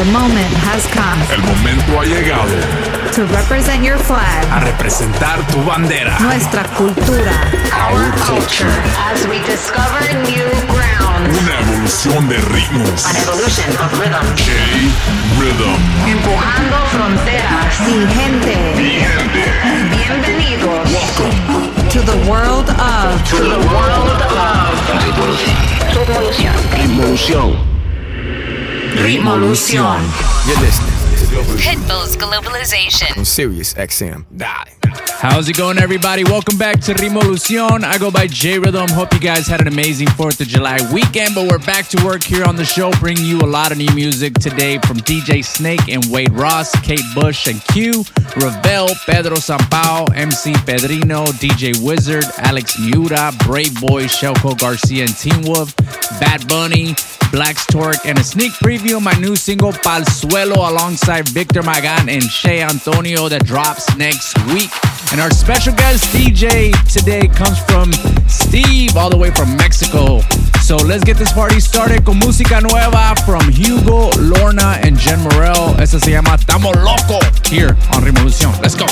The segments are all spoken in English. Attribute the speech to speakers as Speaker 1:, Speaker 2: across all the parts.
Speaker 1: The moment has come.
Speaker 2: El momento ha llegado.
Speaker 1: To represent your flag.
Speaker 2: A representar tu bandera.
Speaker 1: Nuestra cultura.
Speaker 3: Our culture. As we discover new ground.
Speaker 2: Una evolución de ritmos.
Speaker 3: An evolution of rhythm.
Speaker 2: J-Rhythm.
Speaker 3: Empujando fronteras.
Speaker 1: Mi gente.
Speaker 2: Mi.
Speaker 3: Bienvenidos.
Speaker 2: Welcome.
Speaker 1: To the world of.
Speaker 3: To the world of. Revolución.
Speaker 4: Revolución.
Speaker 1: Ritmolución.
Speaker 4: You're listening.
Speaker 5: Pitbull's Globalization.
Speaker 4: On Sirius XM. Die.
Speaker 6: How's it going, everybody? Welcome back to Ritmolución. I go by J Rhythm. Hope you guys had an amazing 4th of July weekend, but we're back to work here on the show, bringing you a lot of new music today from DJ Snake and Wade Ross, Kate Bush and Q, Ravel, Pedro Sampaio, MC Pedrino, DJ Wizard, Alex Miura, Brave Boy, Shelco Garcia and Teenwolf, Bad Bunny, Black's Torque, and a sneak preview of my new single Pal Suelo alongside Victor Magan and Shea Antonio that drops next week. And our special guest DJ today comes from Steve, all the way from Mexico. So let's get this party started con música nueva from Hugo, Lorna, and Jen Morel. Esta se llama Tamo Loco here on Ritmolución. Let's go.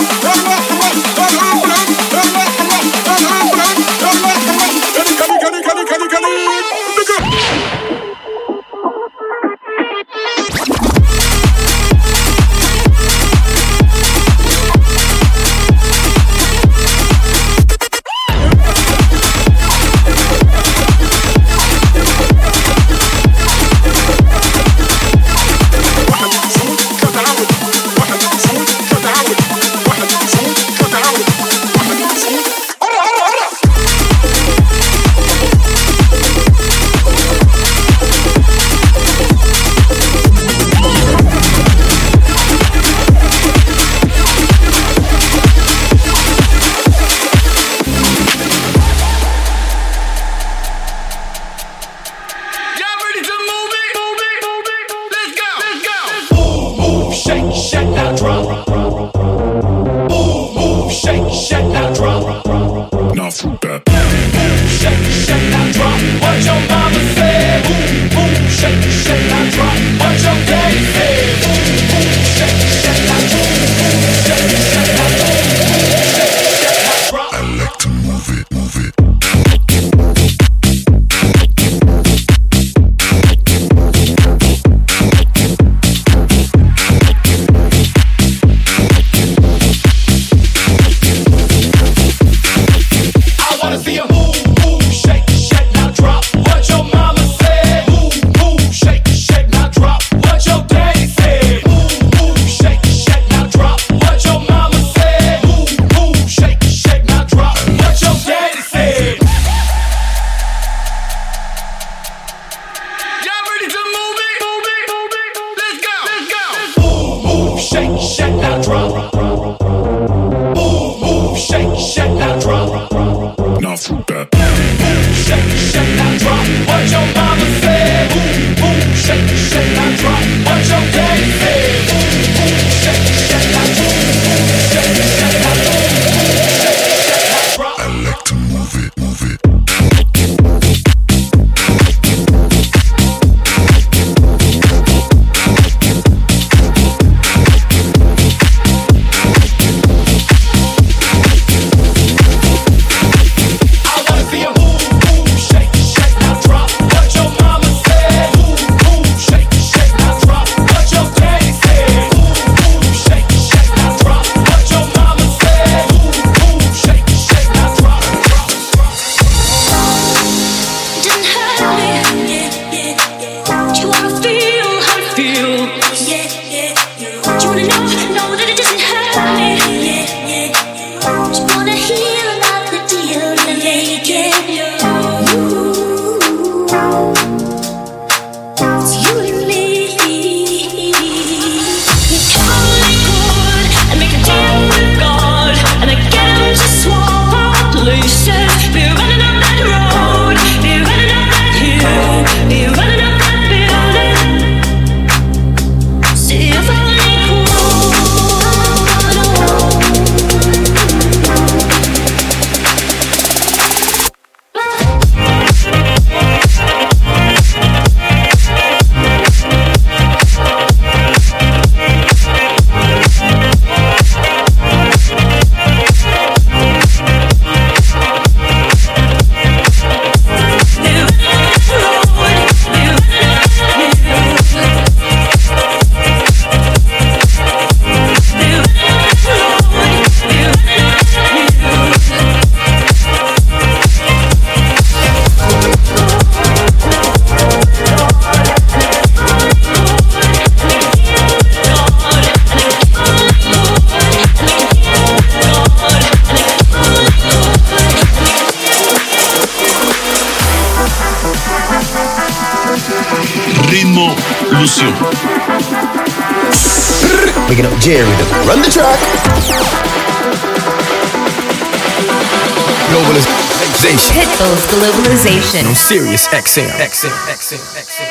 Speaker 7: Rock, rock.
Speaker 8: shake, shake
Speaker 2: that
Speaker 4: drum. Jerry to run the track. Globalization.
Speaker 5: Pitbull's Globalization.
Speaker 4: On Sirius XM. XM, XM, XM.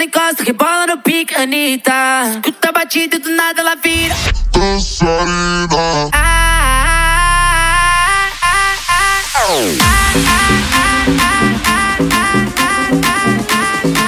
Speaker 9: ela
Speaker 7: encosta, rebola no pique, Anitta. Escuta a batida e do nada ela vira. Dançarina. Ah, ah, ah, ah,
Speaker 10: ah. ah, ah, ah, ah, ah, ah, ah, ah.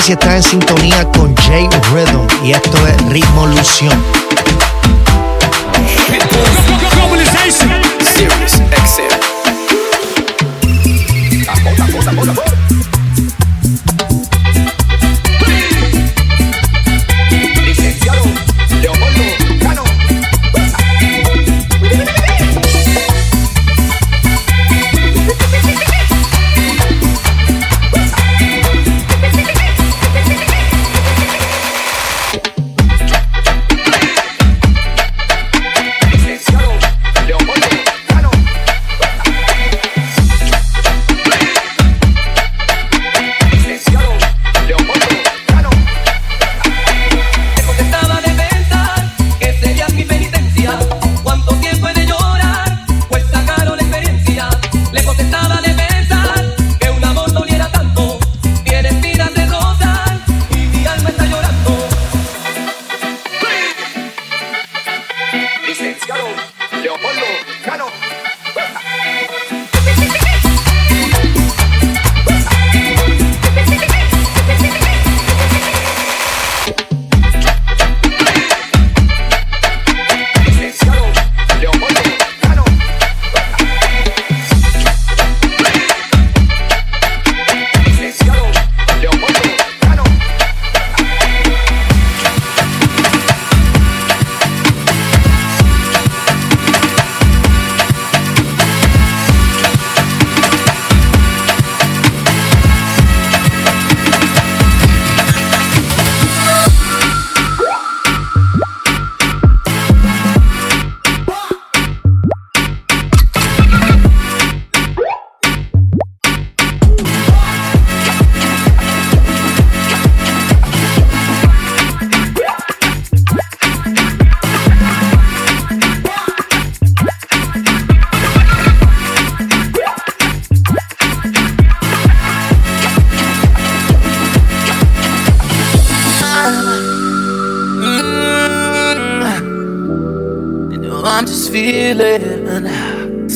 Speaker 10: si estás en
Speaker 7: sintonía con J Rhythm y esto es Ritmo Lución.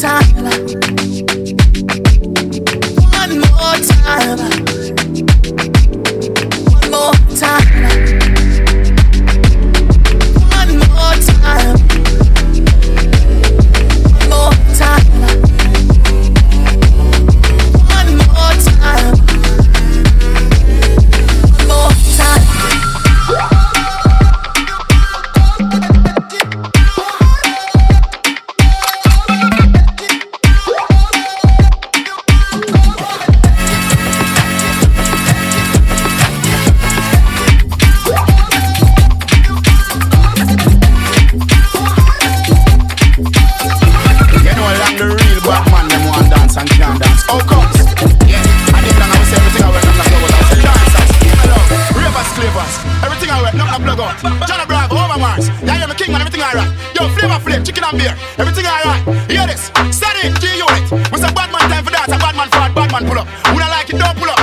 Speaker 10: time. One more time.
Speaker 11: chicken and beer. Everything alright. Hear this. Steady, G unit. We say bad man time for that. A bad man fraud, bad man pull up. Who don't like it, don't pull up.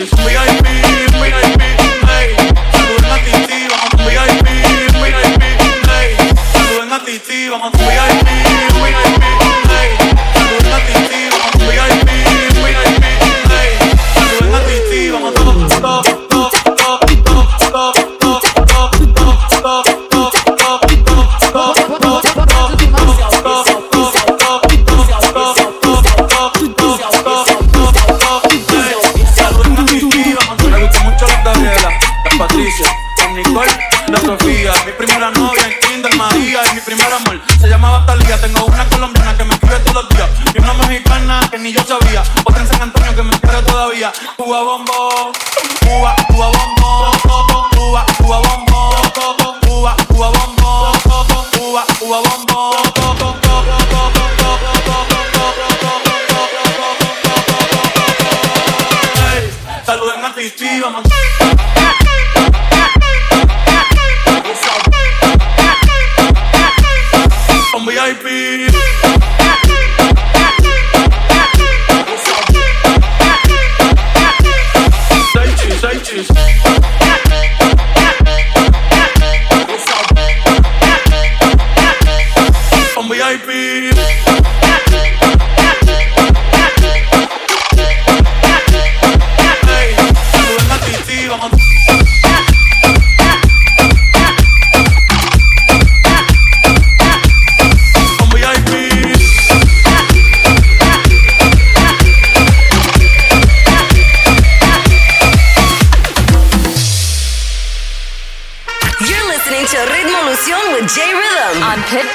Speaker 9: we
Speaker 5: got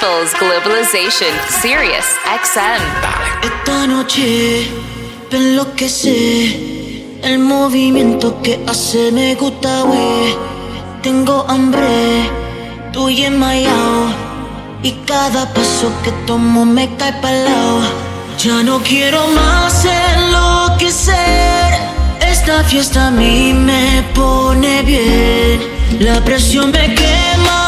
Speaker 5: Globalization, Sirius XM.
Speaker 12: Esta noche me enloquece el movimiento que hace me gusta, güey. Tengo hambre, estoy enmayado y cada paso que tomo me cae pa'l lado. Ya no quiero más enloquecer. Esta fiesta a mí me pone bien. La presión me quema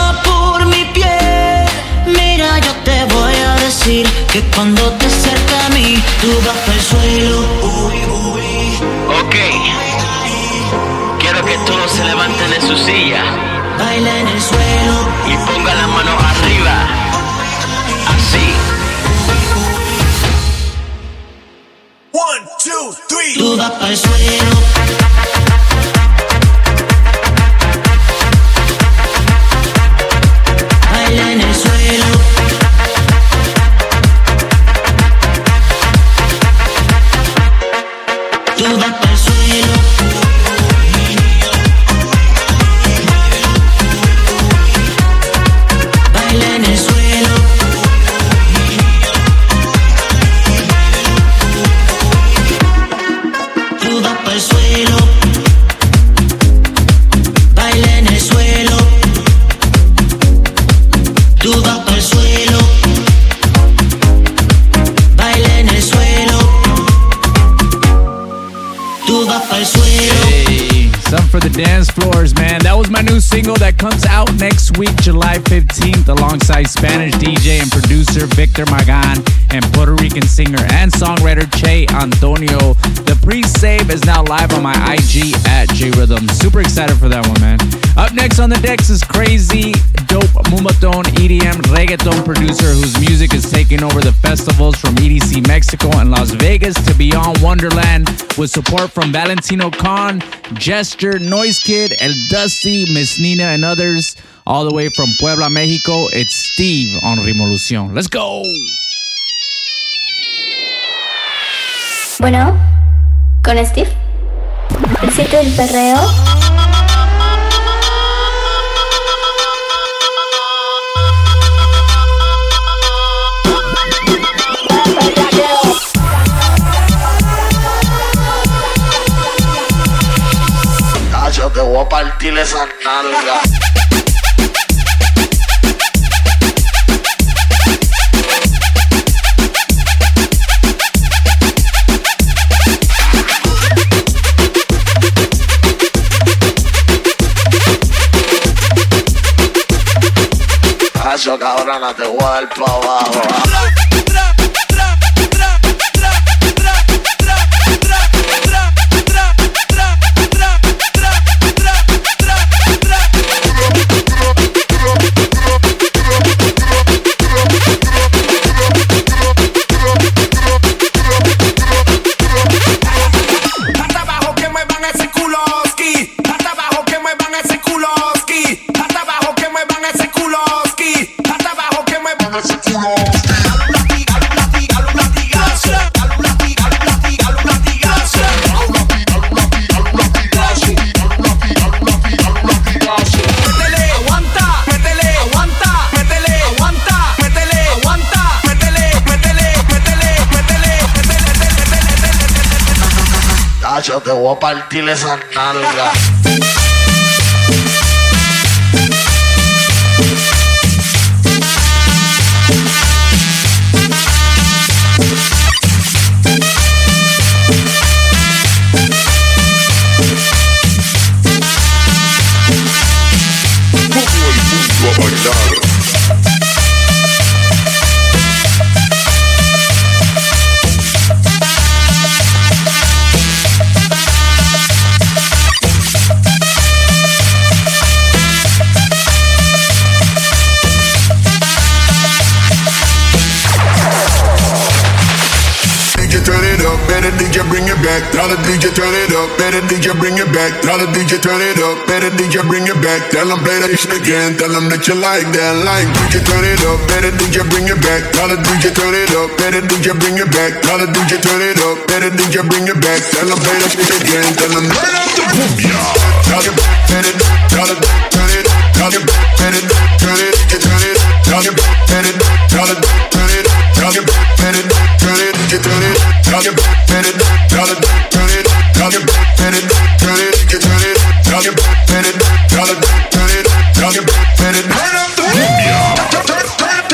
Speaker 12: decir que cuando te acercas a mí, tú vas al suelo. Uy, uy.
Speaker 13: Ok. Quiero que todos se levanten de su silla
Speaker 12: Baila en el suelo.
Speaker 13: y pongan las manos arriba. Así.
Speaker 9: One, two, three.
Speaker 12: Tú vas al suelo.
Speaker 6: Week, July 15th, alongside Spanish DJ and producer Victor Magan and Puerto Rican singer and songwriter Che Antonio. The pre-save is now live on my IG at J Rhythm. Super excited for that one, man. Up next on the decks is crazy, dope Moombahton EDM reggaeton producer whose music is taking over the festivals from EDC Mexico and Las Vegas to Beyond Wonderland with support from Valentino Khan, Gesture, Noise Kid, El Dusty, Miss Nina, and others. All the way from Puebla, Mexico, it's Steve on Revolution. Let's go!
Speaker 14: Bueno, con Steve. El sitio del perreo.
Speaker 15: Te voy a partir esa nalga. Eso, cabrona, te voy a pa' abajo. yo te voy a partir
Speaker 16: esas nalgas. Todo el. Tell the DJ turn it up, better DJ bring it back. Tell the DJ turn it up, better DJ bring it back. Tell them play that shit again, tell them that you like that. Like DJ turn it up, better DJ bring it back. Tell the DJ turn it up, better DJ bring it back. Tell the DJ turn it up, better DJ bring it back. Tell them play that shit again, tell them turn up the boom, yeah. Tell them better, tell them turn it, tell them better, turn it, turn it, better, turn it, better, turn up the yeah.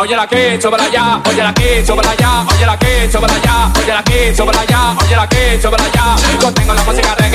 Speaker 17: oye la que, chóbala ya, oye la que, chóbala ya, oye la que, chóbala ya, oye la que, chóbala ya, oye la que, chóbala ya. Yo tengo la música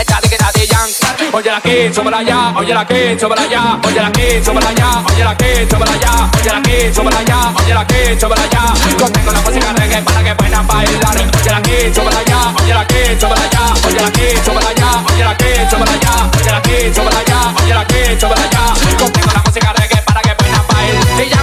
Speaker 17: échale que nadie yank. Oye la que, súbala ya, oye la que, súbala ya, oye la que, súbala ya, oye la que, súbala ya, oye la que, súbala ya, oye la que, súbala ya. Yo tengo la música reggae para que puedan bailar. Oye la que, súbala ya, oye la que, súbala ya, oye la que, súbala ya, oye la que, súbala ya, oye la que, súbala ya, oye la que, súbala ya. Yo tengo la música reggae para que puedan bailar. Y
Speaker 18: ya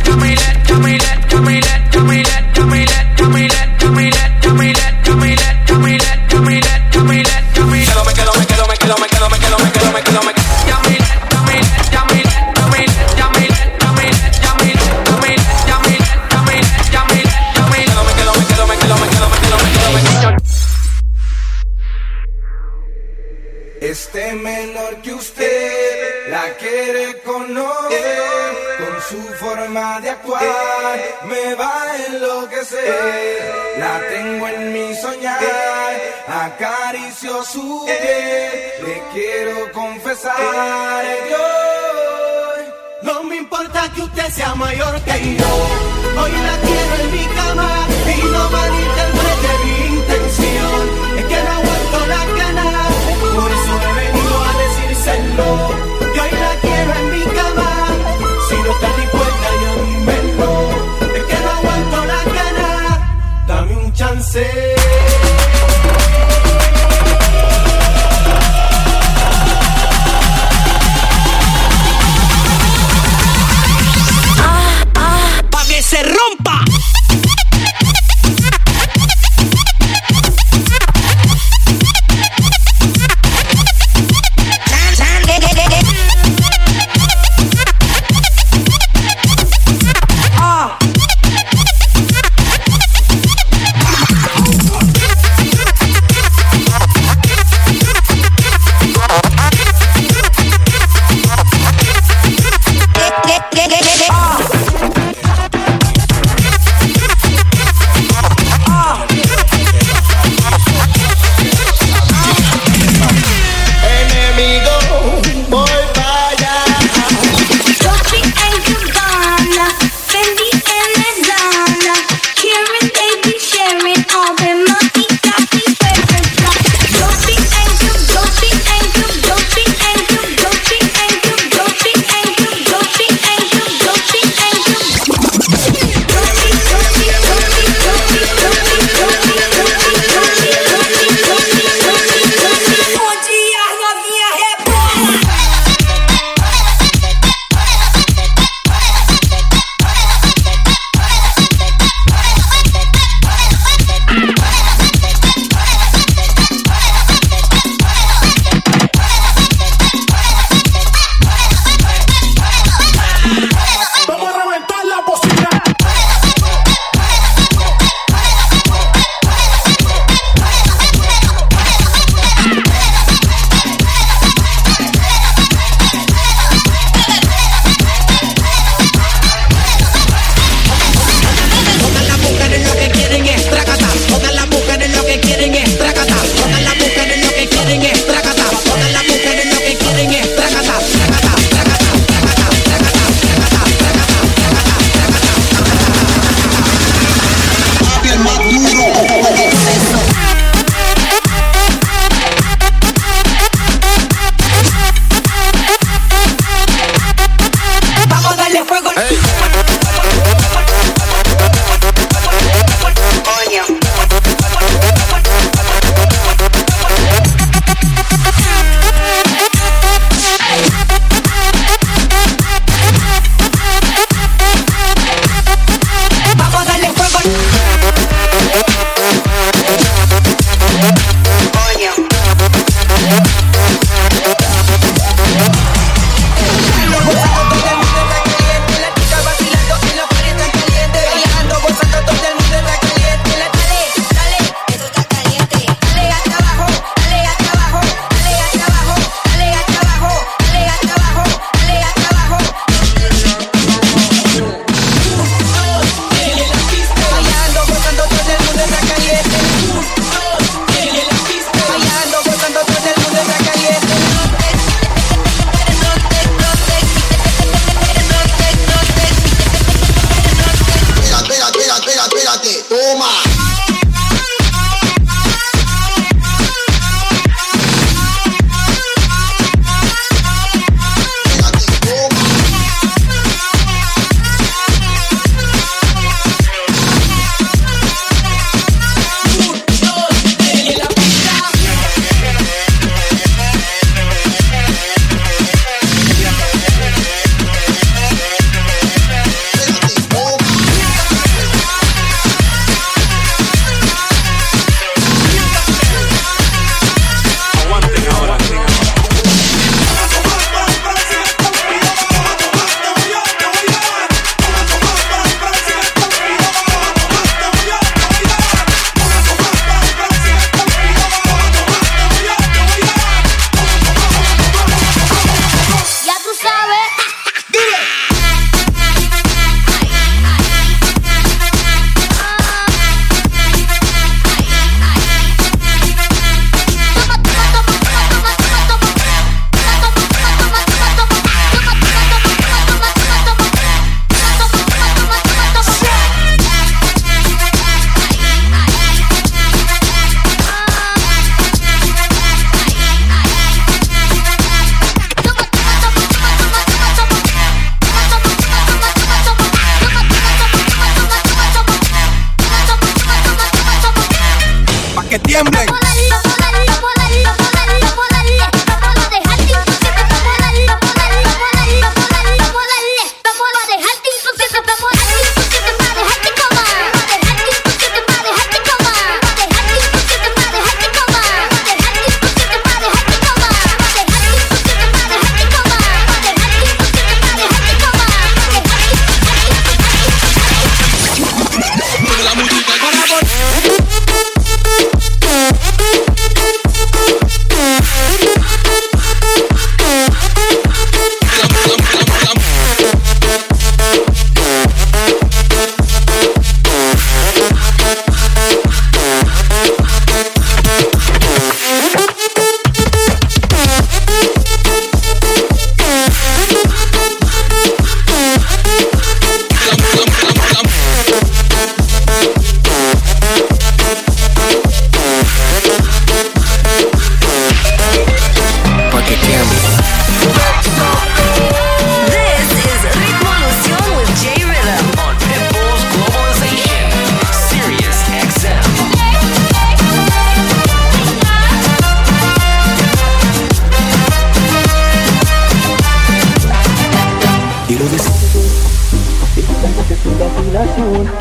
Speaker 18: esa es la
Speaker 19: filación.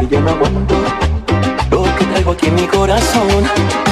Speaker 19: Y yo no aguanto lo que traigo aquí en mi corazón.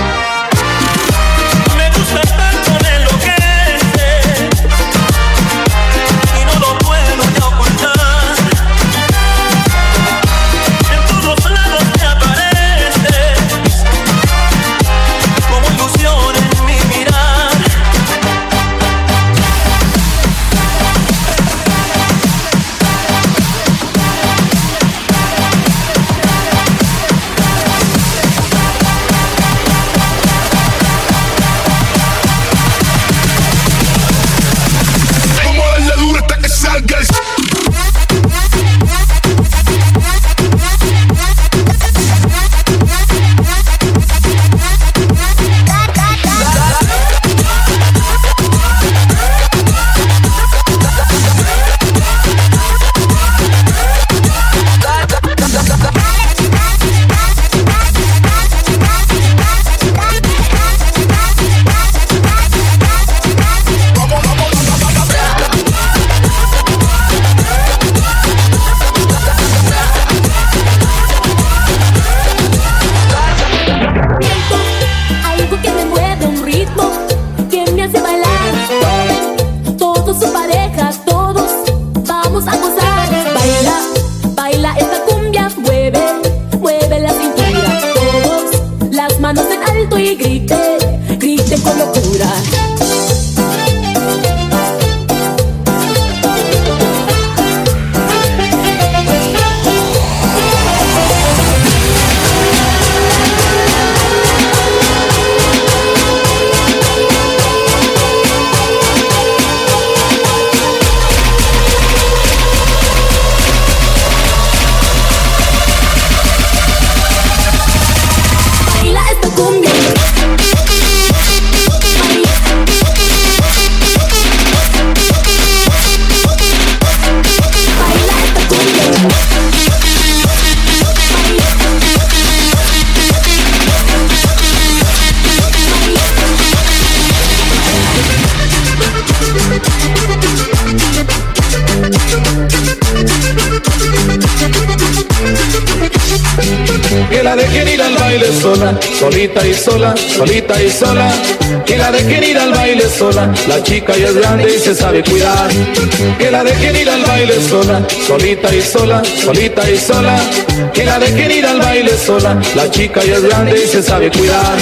Speaker 20: sola, solita y sola. Que la dejen ir al baile sola, la chica ya es grande y se sabe cuidar. Que la dejen ir al baile sola, solita y sola, solita y sola. Que la dejen ir al baile sola, la chica ya es grande y se sabe cuidar.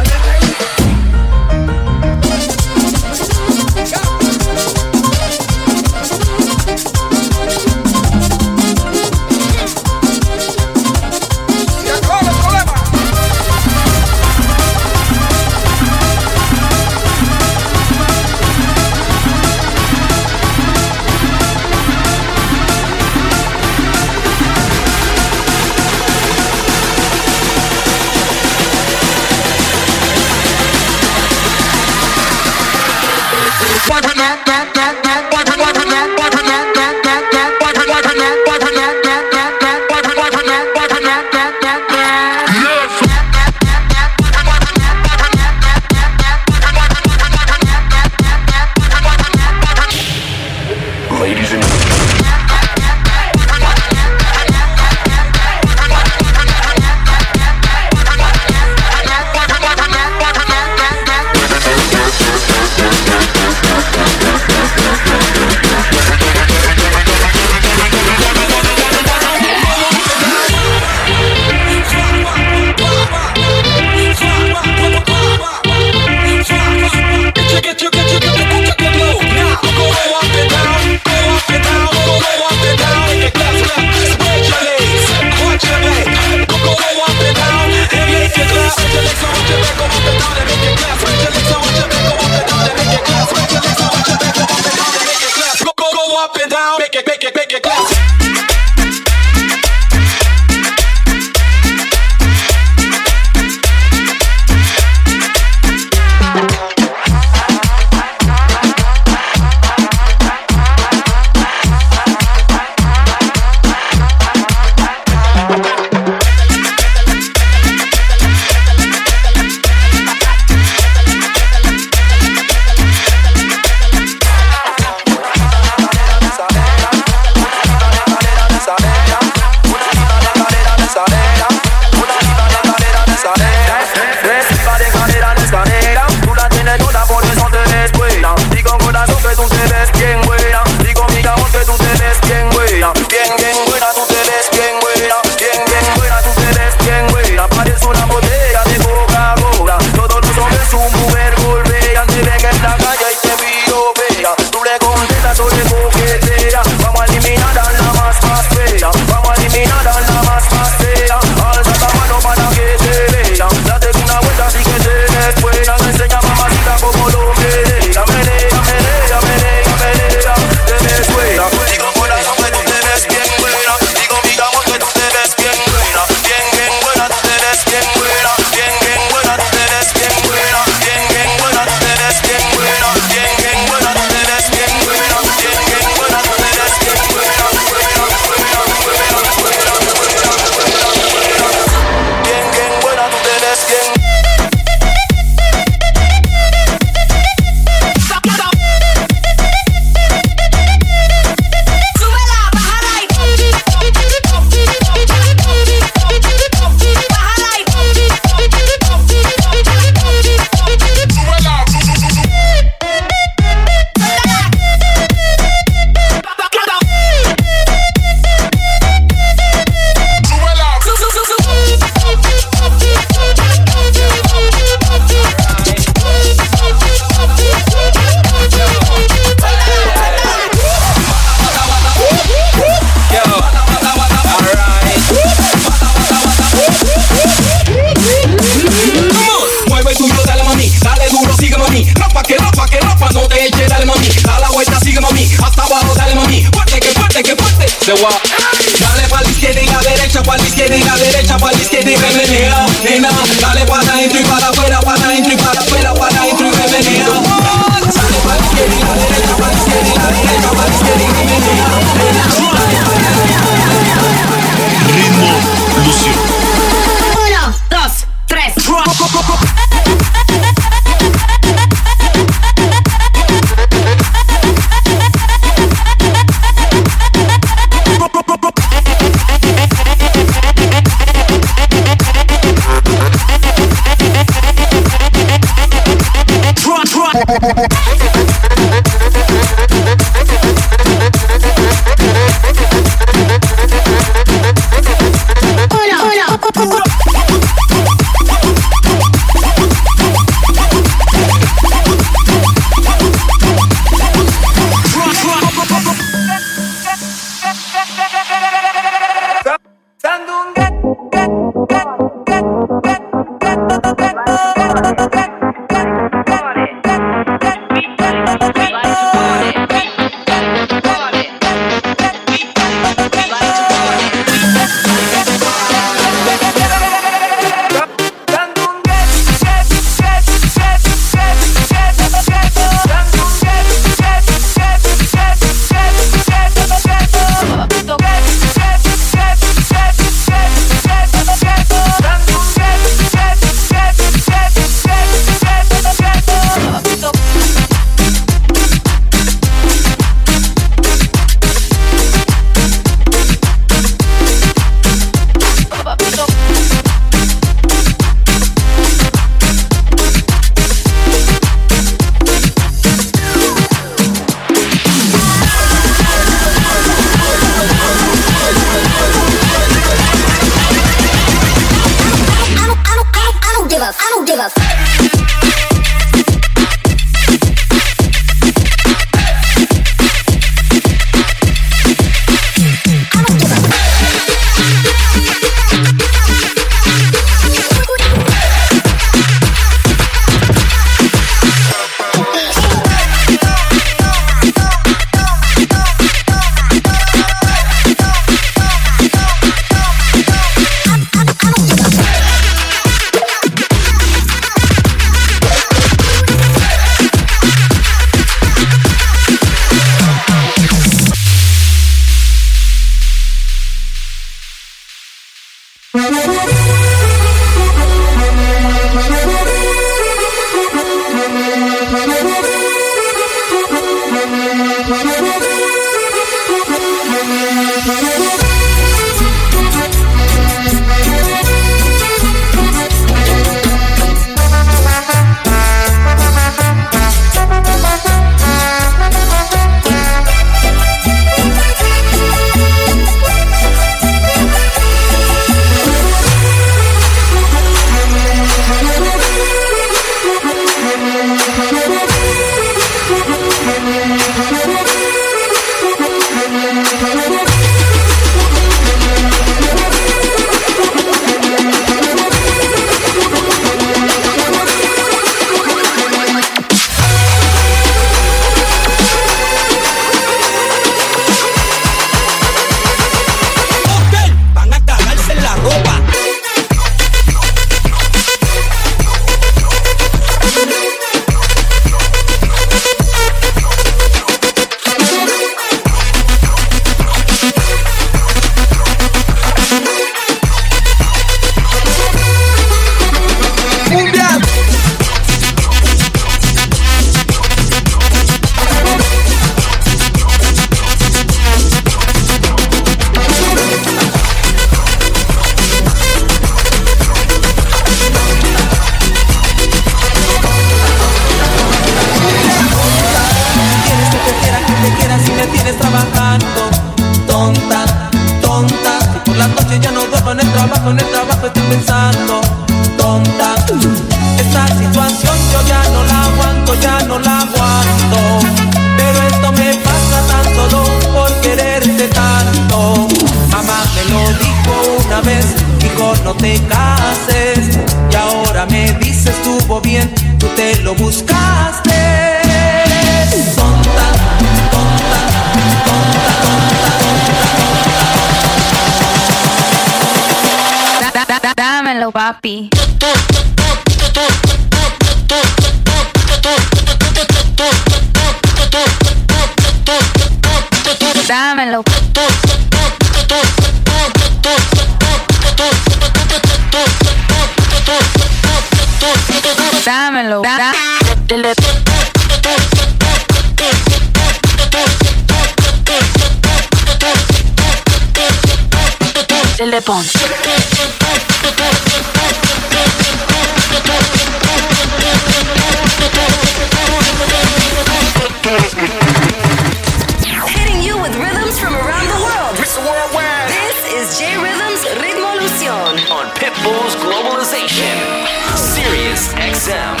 Speaker 21: XM.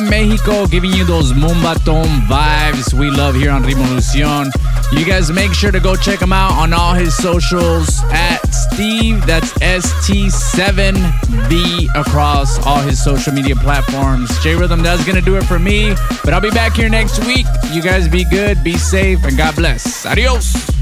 Speaker 6: Mexico, giving you those Moombahton vibes we love here on Ritmolución. You guys make sure to go check him out on all his socials at Steve, that's ST7V across all his social media platforms. J Rhythm, that's gonna do it for me, but I'll be back here next week. You guys be good, be safe, and God bless. Adios.